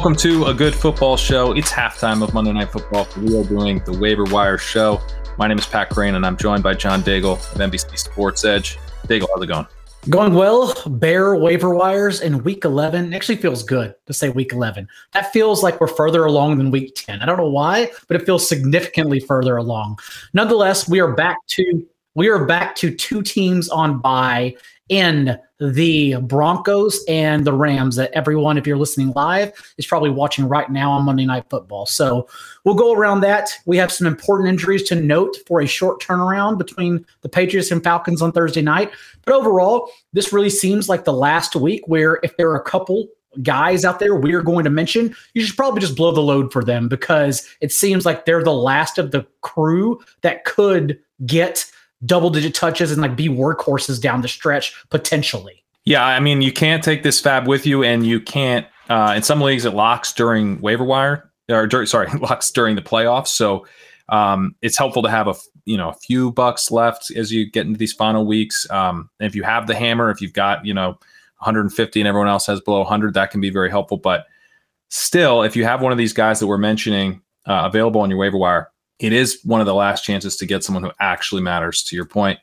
Welcome to a good football show. It's halftime of Monday Night Football. We are doing the waiver wire show. My name is Pat Kerrane, and I'm joined by John Daigle of NBC Sports Edge. Daigle, how's it going? Going well. Bear waiver wires in week 11 actually feels good to say week 11. That feels like we're further along than week 10. I don't know why, but it feels significantly further along. Nonetheless, we are back to we are back to two teams on bye in the Broncos and the Rams that everyone, if you're listening live, is probably watching right now on Monday Night Football. So we'll go around that. We have some important injuries to note for a short turnaround between the Patriots and Falcons on Thursday night. But overall, this really seems like the last week where if there are a couple guys out there we're going to mention, you should probably just blow the load for them because it seems like they're the last of the crew that could get double digit touches and like be workhorses down the stretch potentially. Yeah, I mean, you can't take this fab with you, and you can't. Uh, in some leagues, it locks during waiver wire, or during, sorry, locks during the playoffs. So um, it's helpful to have a you know a few bucks left as you get into these final weeks. Um, if you have the hammer, if you've got you know 150 and everyone else has below 100, that can be very helpful. But still, if you have one of these guys that we're mentioning uh, available on your waiver wire, it is one of the last chances to get someone who actually matters. To your point,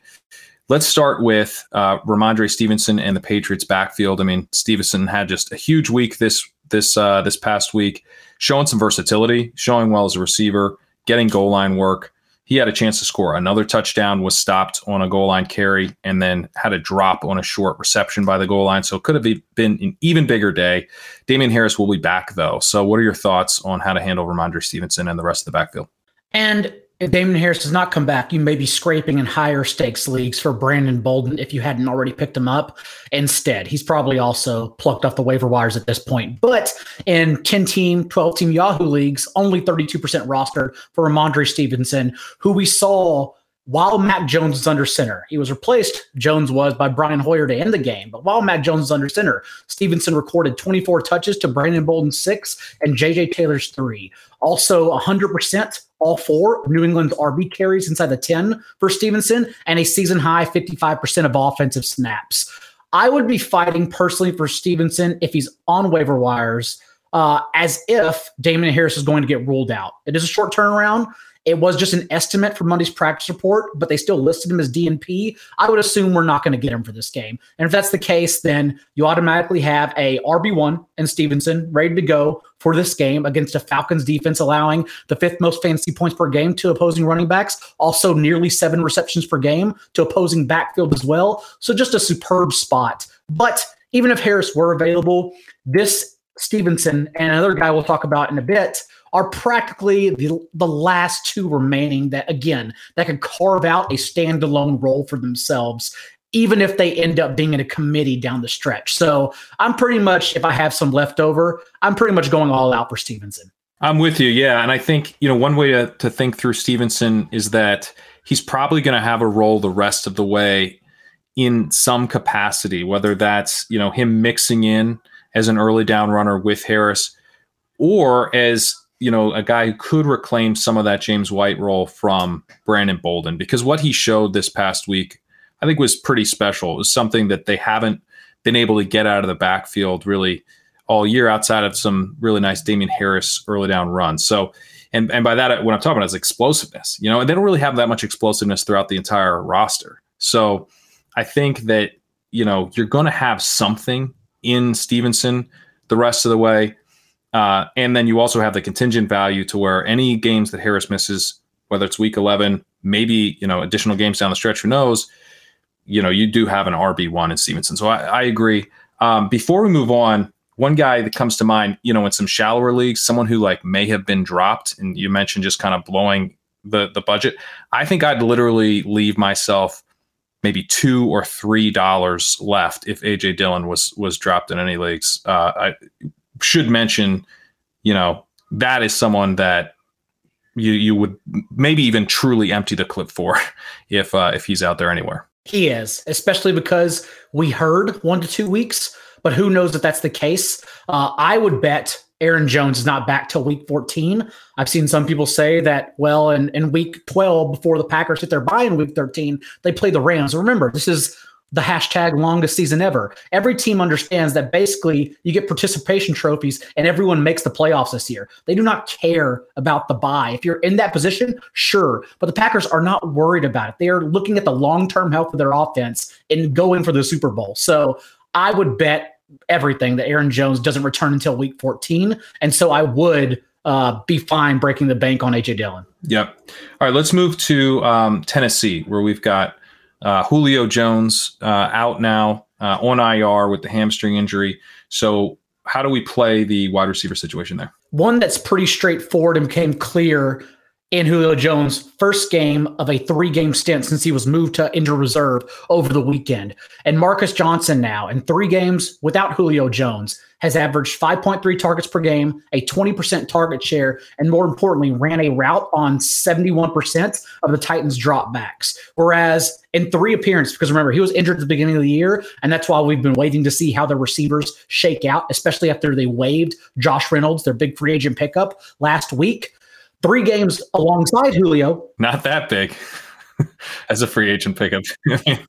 let's start with uh, Rhamondre Stevenson and the Patriots backfield. I mean, Stevenson had just a huge week this this uh, this past week, showing some versatility, showing well as a receiver, getting goal line work. He had a chance to score another touchdown, was stopped on a goal line carry, and then had a drop on a short reception by the goal line. So it could have been an even bigger day. Damien Harris will be back though. So what are your thoughts on how to handle Rhamondre Stevenson and the rest of the backfield? And if Damien Harris does not come back, you may be scraping in higher stakes leagues for Brandon Bolden if you hadn't already picked him up. Instead, he's probably also plucked off the waiver wires at this point. But in 10 team, 12 team Yahoo leagues, only 32% rostered for Rhamondre Stevenson, who we saw while Mac Jones was under center. He was replaced, Jones was, by Brian Hoyer to end the game. But while Mac Jones was under center, Stevenson recorded 24 touches to Brandon Bolden's six and JJ Taylor's three. Also, 100% all four New England's RB carries inside the 10 for Stevenson and a season high 55% of offensive snaps. I would be fighting personally for Stevenson if he's on waiver wires, uh, as if Damien Harris is going to get ruled out. It is a short turnaround. It was just an estimate for Monday's practice report, but they still listed him as DNP. I would assume we're not going to get him for this game. And if that's the case, then you automatically have a RB1 and Stevenson ready to go for this game against a Falcons defense allowing the fifth most fantasy points per game to opposing running backs, also nearly seven receptions per game to opposing backfield as well. So just a superb spot. But even if Harris were available, this Stevenson and another guy we'll talk about in a bit are practically the, the last two remaining that, again, that could carve out a standalone role for themselves, even if they end up being in a committee down the stretch. So I'm pretty much, if I have some left over, I'm pretty much going all out for Stevenson. I'm with you. Yeah. And I think, you know, one way to, to think through Stevenson is that he's probably going to have a role the rest of the way in some capacity, whether that's, you know, him mixing in as an early down runner with Harris or as you know, a guy who could reclaim some of that James White role from Brandon Bolden because what he showed this past week, I think, was pretty special. It was something that they haven't been able to get out of the backfield really all year outside of some really nice Damien Harris early down runs. So, and and by that what I'm talking about is explosiveness. You know, and they don't really have that much explosiveness throughout the entire roster. So, I think that you know you're going to have something in Stevenson the rest of the way. Uh, and then you also have the contingent value to where any games that Harris misses, whether it's week 11, maybe, you know, additional games down the stretch, who knows, you know, you do have an RB1 in Stevenson. So I, I agree. Um, before we move on, one guy that comes to mind, you know, in some shallower leagues, someone who like may have been dropped, and you mentioned just kind of blowing the the budget. I think I'd literally leave myself maybe two or three dollars left if AJ Dillon was was dropped in any leagues. Uh, I should mention, you know, that is someone that you you would maybe even truly empty the clip for if uh, if he's out there anywhere. He is, especially because we heard one to two weeks, but who knows if that's the case. Uh, I would bet Aaron Jones is not back till week 14. I've seen some people say that, well, in, in week 12, before the Packers hit their bye in week 13, they play the Rams. Remember, this is the hashtag longest season ever. Every team understands that basically you get participation trophies and everyone makes the playoffs this year. They do not care about the bye. If you're in that position, sure. But the Packers are not worried about it. They are looking at the long term health of their offense and going for the Super Bowl. So I would bet everything that Aaron Jones doesn't return until week 14. And so I would uh, be fine breaking the bank on AJ Dillon. Yep. All right, let's move to um, Tennessee, where we've got uh, Julio Jones uh, out now uh, on IR with the hamstring injury. So, how do we play the wide receiver situation there? One that's pretty straightforward and became clear in Julio Jones' first game of a three game stint since he was moved to injured reserve over the weekend. And Marcus Johnson now in three games without Julio Jones has averaged 5.3 targets per game, a 20% target share, and more importantly, ran a route on 71% of the Titans' dropbacks. Whereas in three appearances, because remember, he was injured at the beginning of the year, and that's why we've been waiting to see how the receivers shake out, especially after they waived Josh Reynolds, their big free agent pickup last week three games alongside Julio. Not that big as a free agent pickup.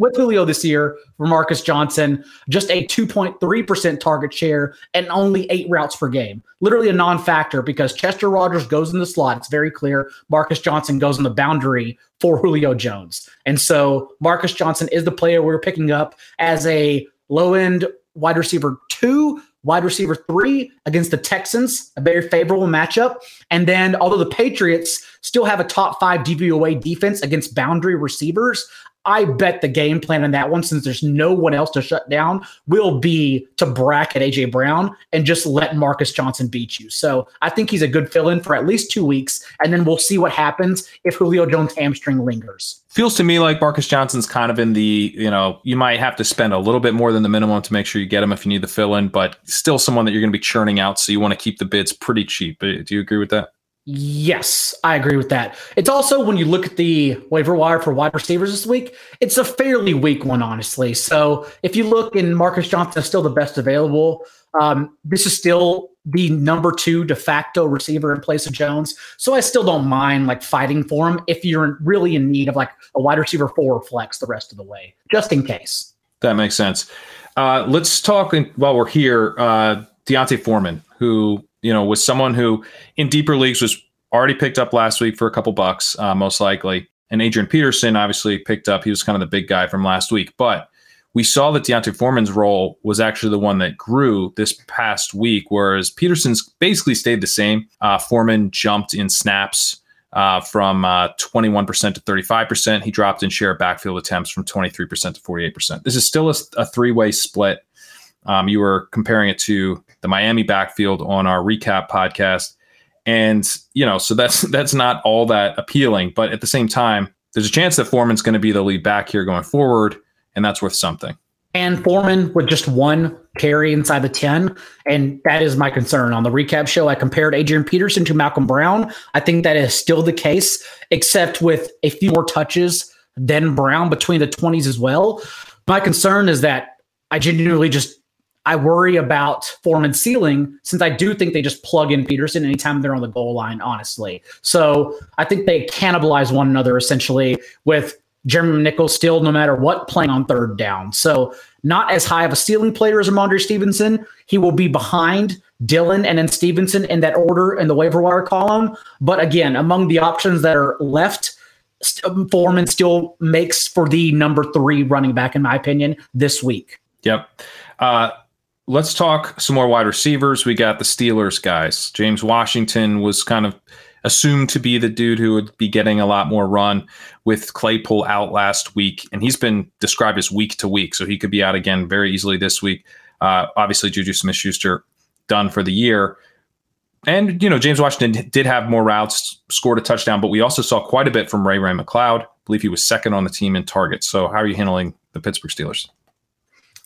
With Julio this year, for Marcus Johnson, just a 2.3% target share and only eight routes per game. Literally a non factor because Chester Rogers goes in the slot. It's very clear. Marcus Johnson goes in the boundary for Julio Jones. And so Marcus Johnson is the player we're picking up as a low end wide receiver two wide receiver three against the Texans, a very favorable matchup. And then, although the Patriots still have a top five DVOA defense against boundary receivers, I bet the game plan in that one, since there's no one else to shut down, will be to bracket AJ Brown and just let Marcus Johnson beat you. So I think he's a good fill in for at least two weeks, and then we'll see what happens if Julio Jones' hamstring lingers. Feels to me like Marcus Johnson's kind of in the, you know, you might have to spend a little bit more than the minimum to make sure you get him if you need the fill in, but still someone that you're going to be churning out. So you want to keep the bids pretty cheap. Uh, do you agree with that? Yes, I agree with that. It's also when you look at the waiver wire for wide receivers this week, it's a fairly weak one, honestly. So if you look and Marcus Johnson is still the best available, um, this is still the number two de facto receiver in place of Jones. So I still don't mind like fighting for him if you're really in need of like a wide receiver four flex the rest of the way, just in case. That makes sense. Uh, let's talk while we're here. Uh, D'Onta Foreman, who you know, was someone who in deeper leagues was already picked up last week for a couple bucks, uh, most likely. And Adrian Peterson obviously picked up. He was kind of the big guy from last week. But we saw that D'Onta Foreman's role was actually the one that grew this past week, whereas Peterson's basically stayed the same. Uh, Foreman jumped in snaps uh, from uh, 21% to 35%. He dropped in share backfield attempts from 23% to 48%. This is still a, a three way split. Um, you were comparing it to the Miami backfield on our recap podcast. And, you know, so that's that's not all that appealing. But at the same time, there's a chance that Foreman's going to be the lead back here going forward, and that's worth something. And Foreman with just one carry inside the 10. And that is my concern. On the recap show, I compared Adrian Peterson to Malcolm Brown. I think that is still the case, except with a few more touches than Brown between the 20s as well. My concern is that I genuinely just I worry about Foreman ceiling since I do think they just plug in Peterson anytime they're on the goal line, honestly. So I think they cannibalize one another essentially with Jeremy McNichols still, no matter what, playing on third down. So not as high of a ceiling player as Rhamondre Stevenson. He will be behind Dillon and then Stevenson in that order in the waiver wire column. But again, among the options that are left, um, Foreman still makes for the number three running back, in my opinion, this week. Yep. Uh, let's talk some more wide receivers. We got the Steelers guys. James Washington was kind of assumed to be the dude who would be getting a lot more run with Claypool out last week. And he's been described as week to week. So he could be out again very easily this week. Uh, obviously, Juju Smith Schuster done for the year. And, you know, James Washington did have more routes, scored a touchdown, but we also saw quite a bit from Ray Ray McCloud. I believe he was second on the team in targets. So, how are you handling the Pittsburgh Steelers?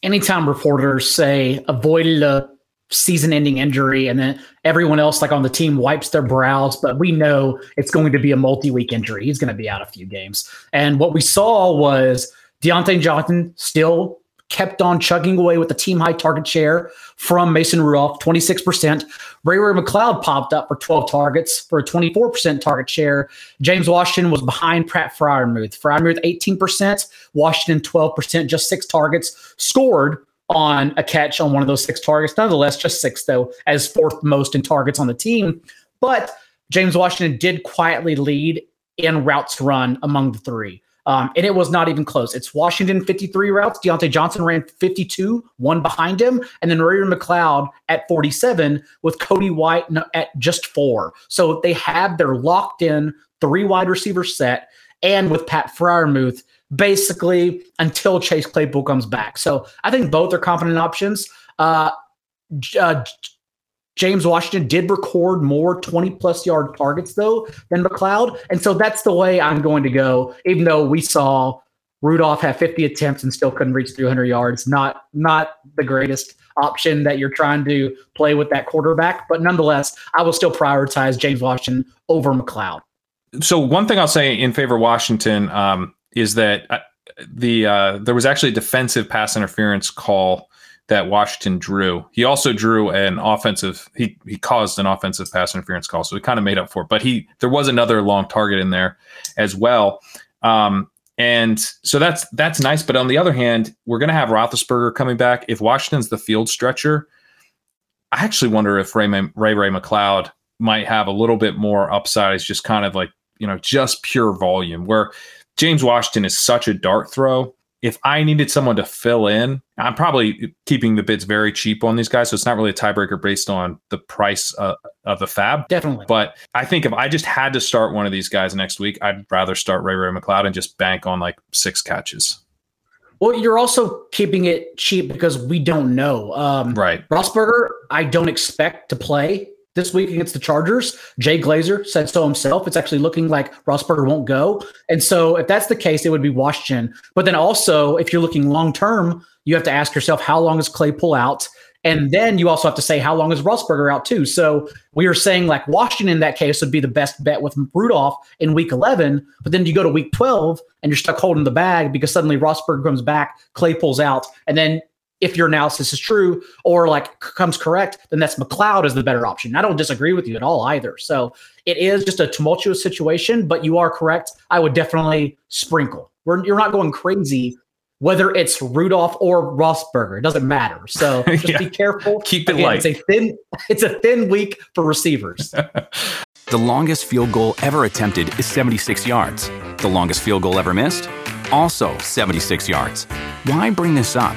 Anytime reporters say avoided a season ending injury and then everyone else like on the team wipes their brows but we know it's going to be a multi-week injury. He's going to be out a few games. And what we saw was Diontae Johnson still kept on chugging away with the team high target share from Mason Rudolph, 26%. Ray Ray McCloud popped up for 12 targets for a 24% target share. James Washington was behind Pat Freiermuth. Freiermuth, 18%, Washington, 12%, just six targets, scored on a catch on one of those six targets. Nonetheless, just six, though, as fourth most in targets on the team. But James Washington did quietly lead in routes run among the three. Um, and it was not even close. It's Washington 53 routes. Diontae Johnson ran 52, one behind him, and then Ray McCloud at 47 with Cody White at just four. So they have their locked in three wide receiver set, and with Pat Freiermuth basically until Chase Claypool comes back. So I think both are confident options. Uh, uh, James Washington did record more 20 plus yard targets though than McCloud. And so that's the way I'm going to go, even though we saw Rudolph have 50 attempts and still couldn't reach 300 yards. Not not the greatest option that you're trying to play with that quarterback, but nonetheless, I will still prioritize James Washington over McCloud. So one thing I'll say in favor of Washington, um, is that uh, the uh, there was actually a defensive pass interference call that Washington drew. He also drew an offensive. He he caused an offensive pass interference call, so he kind of made up for it. But he there was another long target in there as well. Um, and so that's that's nice. But on the other hand, we're going to have Roethlisberger coming back. If Washington's the field stretcher, I actually wonder if Ray Ray, Ray McCloud might have a little bit more upside. It's just kind of like you know just pure volume where James Washington is such a dart throw. If I needed someone to fill in, I'm probably keeping the bids very cheap on these guys. So it's not really a tiebreaker based on the price uh, of the fab. Definitely. But I think if I just had to start one of these guys next week, I'd rather start Ray Ray McCloud and just bank on like six catches. Well, you're also keeping it cheap because we don't know. Um, right. Roethlisberger, I don't expect to play this week against the Chargers. Jay Glazer said so himself. It's actually looking like Roethlisberger won't go. And so if that's the case, it would be Washington. But then also, if you're looking long term, you have to ask yourself, how long is Claypool out? And then you also have to say, how long is Roethlisberger out too? So we are saying like Washington in that case would be the best bet with Rudolph in week 11. But then you go to week 12 and you're stuck holding the bag because suddenly Roethlisberger comes back, Claypool's out. And then if your analysis is true or like comes correct, then that's McCloud is the better option. I don't disagree with you at all either. So it is just a tumultuous situation, but you are correct. I would definitely sprinkle. We're, you're not going crazy whether it's Rudolph or Rossberger. It doesn't matter. So just yeah. be careful. Keep it Again, light. It's a thin. It's a thin week for receivers. the longest field goal ever attempted is 76 yards. The longest field goal ever missed, also 76 yards. Why bring this up?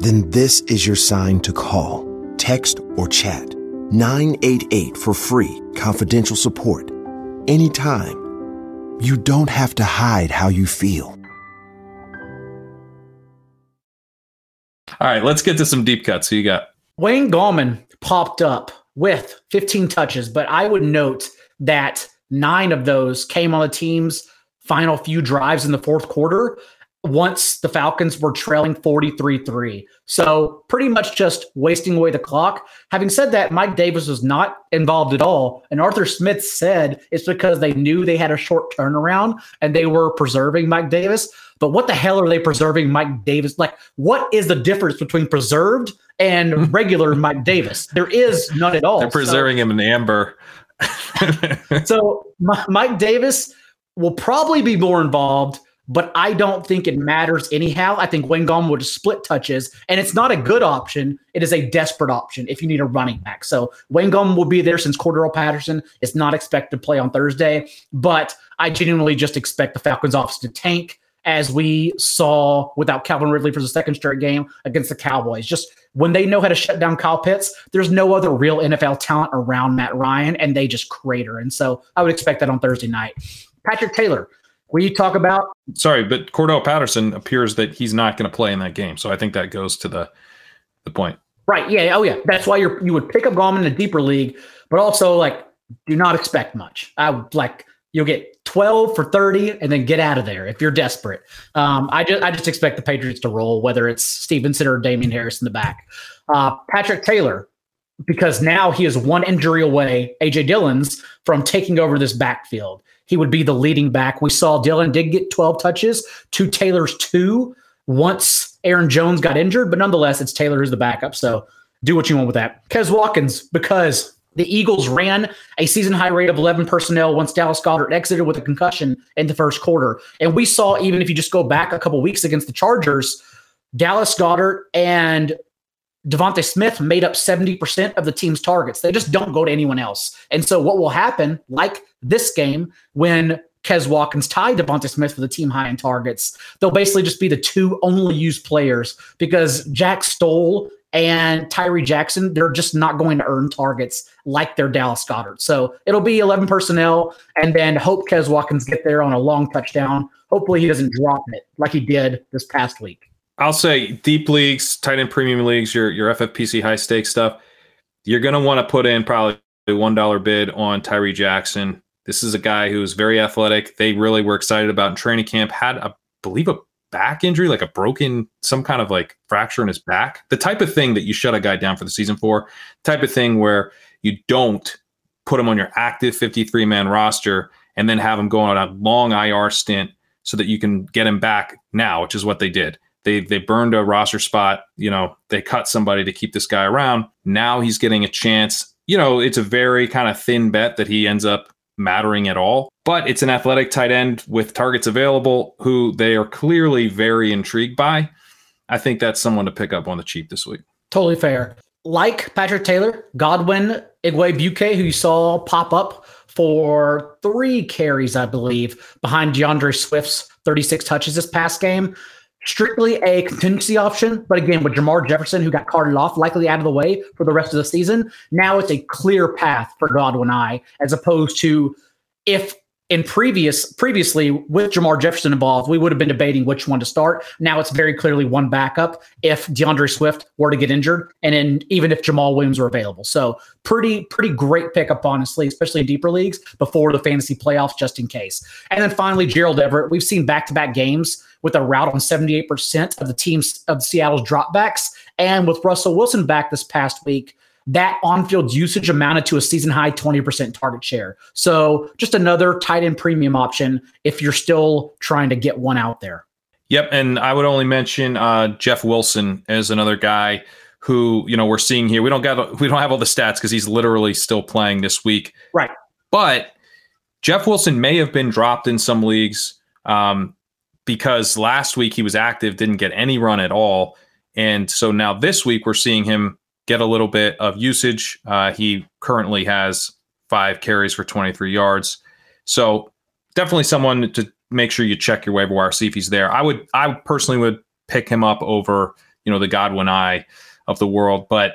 Then this is your sign to call, text, or chat 988 for free, confidential support. Anytime. You don't have to hide how you feel. All right, let's get to some deep cuts. Who you got? Wayne Gallman popped up with 15 touches, but I would note that nine of those came on the team's final few drives in the fourth quarter once the Falcons were trailing 43 3. So pretty much just wasting away the clock. Having said that, Mike Davis was not involved at all. And Arthur Smith said it's because they knew they had a short turnaround and they were preserving Mike Davis. But what the hell are they preserving Mike Davis? Like, what is the difference between preserved and regular Mike Davis? There is none at all. They're preserving so, him in amber. so Mike Davis will probably be more involved, but I don't think it matters anyhow. I think Wayne Gallman would split touches, and it's not a good option. It is a desperate option if you need a running back. So Wayne Gallman will be there since Cordarrelle Patterson is not expected to play on Thursday, but I genuinely just expect the Falcons office to tank as we saw without Calvin Ridley for the second straight game against the Cowboys. Just when they know how to shut down Kyle Pitts, there's no other real NFL talent around Matt Ryan, and they just crater. And so I would expect that on Thursday night. Patrick Taylor, will you talk about? Sorry, but Cordarrelle Patterson appears that he's not going to play in that game. So I think that goes to the the point. Right. Yeah. Oh, yeah. That's why you're you would pick up Gallman in a deeper league, but also like do not expect much. I would like you'll get 12 for 30 and then get out of there if you're desperate. Um, I just I just expect the Patriots to roll, whether it's Stevenson or Damien Harris in the back. Uh, Patrick Taylor, because now he is one injury away, AJ Dillon's, from taking over this backfield. He would be the leading back. We saw Dillon did get 12 touches to Taylor's two once Aaron Jones got injured, but nonetheless, it's Taylor who's the backup. So do what you want with that. Quez Watkins, because the Eagles ran a season high rate of 11 personnel once Dallas Goedert exited with a concussion in the first quarter. And we saw, even if you just go back a couple weeks against the Chargers, Dallas Goedert and DeVonta Smith made up 70% of the team's targets. They just don't go to anyone else. And so, what will happen, like this game, when Quez Watkins tied DeVonta Smith for the team high in targets, they'll basically just be the two only used players because Jack Stoll and Tyree Jackson, they're just not going to earn targets like their Dallas Goedert. So it'll be 11 personnel and then hope Quez Watkins get there on a long touchdown. Hopefully he doesn't drop it like he did this past week. I'll say deep leagues, tight end premium leagues, your your FFPC high stakes stuff. You're going to want to put in probably a one dollar bid on Tyree Jackson. This is a guy who's very athletic. They really were excited about in training camp. Had, I believe, a back injury, like a broken, some kind of like fracture in his back. The type of thing that you shut a guy down for the season for. Type of thing where you don't put him on your active 53 man roster and then have him go on a long IR stint so that you can get him back now, which is what they did. They they burned a roster spot. You know, they cut somebody to keep this guy around. Now he's getting a chance. You know, it's a very kind of thin bet that he ends up mattering at all. But it's an athletic tight end with targets available who they are clearly very intrigued by. I think that's someone to pick up on the cheap this week. Totally fair. Like Patrick Taylor, Godwin Igwebuike, who you saw pop up for three carries, I believe, behind D'Andre Swift's 36 touches this past game strictly a contingency option. But again, with Jermar Jefferson, who got carted off, likely out of the way for the rest of the season, now it's a clear path for Godwin I, as opposed to if in previous previously with Jermar Jefferson involved, we would have been debating which one to start. Now it's very clearly one backup if D'Andre Swift were to get injured, and then even if Jamaal Williams were available. So pretty pretty great pickup, honestly, especially in deeper leagues before the fantasy playoffs, just in case. And then finally, Gerald Everett. We've seen back to back games with a route on 78% of the teams of Seattle's dropbacks. And with Russell Wilson back this past week, that on-field usage amounted to a season high 20% target share. So just another tight end premium option if you're still trying to get one out there. Yep, and I would only mention uh, Jeff Wilson as another guy who you know we're seeing here. We don't got we don't have all the stats because he's literally still playing this week. Right, but Jeff Wilson may have been dropped in some leagues. Um, because last week he was active, didn't get any run at all. And so now this week we're seeing him get a little bit of usage. Uh, he currently has five carries for 23 yards. So definitely someone to make sure you check your waiver wire, see if he's there. I would, I personally would pick him up over, you know, the Godwin eye of the world. But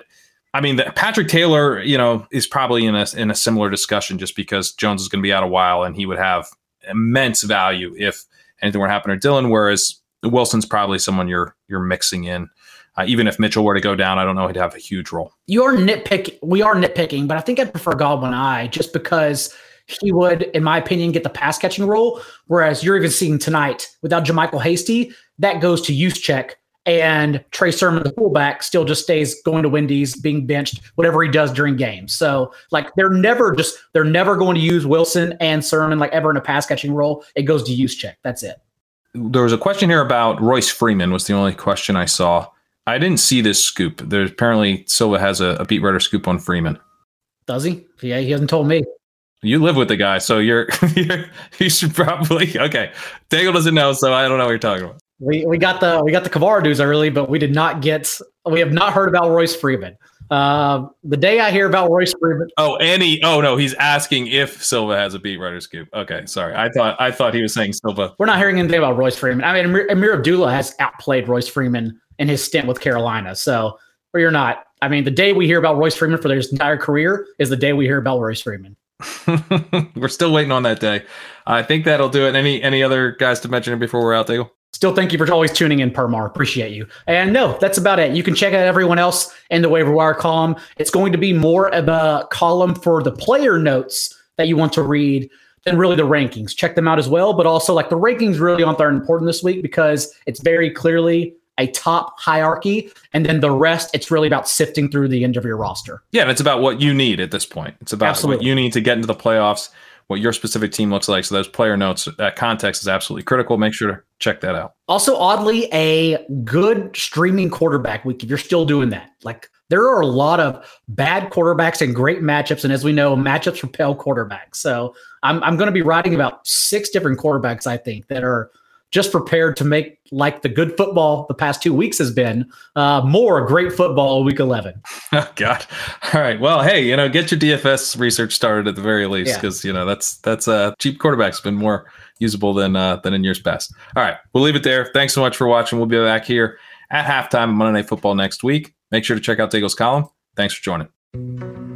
I mean, the, Patrick Taylor, you know, is probably in a in a similar discussion just because Jones is going to be out a while and he would have immense value if anything were to happen to Dillon. Whereas Wilson's probably someone you're you're mixing in. Uh, even if Mitchell were to go down, I don't know he'd have a huge role. You are nitpicking. We are nitpicking, but I think I'd prefer Godwin-I just because he would, in my opinion, get the pass catching role. Whereas you're even seeing tonight without JaMycal Hasty, that goes to Juszczyk and Trey Sermon, the fullback, still just stays going to Wendy's, being benched, whatever he does during games. So like they're never just they're never going to use Wilson and Sermon like ever in a pass catching role. It goes to Juszczyk. That's it. There was a question here about Royce Freeman. Was the only question I saw. I didn't see this scoop. There's apparently Silva has a, a beat writer scoop on Freeman. Does he? Yeah, he hasn't told me. You live with the guy, so you're, you're you should probably okay. Daigle doesn't know, so I don't know what you're talking about. We we got the we got the Kavara news early, but we did not get we have not heard about Royce Freeman. Uh, the day I hear about Royce Freeman. Oh, any oh no, he's asking if Silva has a beat writer scoop. Okay, sorry. I thought I thought he was saying Silva. We're not hearing anything about Royce Freeman. I mean, Amir, Ameer Abdullah has outplayed Royce Freeman in his stint with Carolina. So, or you're not. I mean, the day we hear about Royce Freeman for his entire career is the day we hear about Royce Freeman. we're still waiting on that day. I think that'll do it. Any any other guys to mention before we're out, Daigle? Still, thank you for always tuning in, Permar. Appreciate you. And no, that's about it. You can check out everyone else in the waiver wire column. It's going to be more of a column for the player notes that you want to read than really the rankings. Check them out as well. But also, like the rankings really aren't that important this week because it's very clearly a top hierarchy, and then the rest, it's really about sifting through the end of your roster. Yeah, and it's about what you need at this point. It's about Absolutely. what you need to get into the playoffs, what your specific team looks like. So those player notes, that context is absolutely critical. Make sure to check that out. Also, oddly, a good streaming quarterback week if you're still doing that. Like there are a lot of bad quarterbacks and great matchups, and as we know, matchups repel quarterbacks. So I'm I'm going to be writing about six different quarterbacks I think that are just prepared to make like the good football the past two weeks has been uh, more great football week 11 oh god. All right. Well hey you know get your dfs research started at the very least because yeah. you know that's that's uh cheap quarterbacks been more usable than uh than in years past. All right. We'll leave it there. Thanks so much for watching. We'll be back here at halftime monday night football next week. Make sure to check out daigle's column. Thanks for joining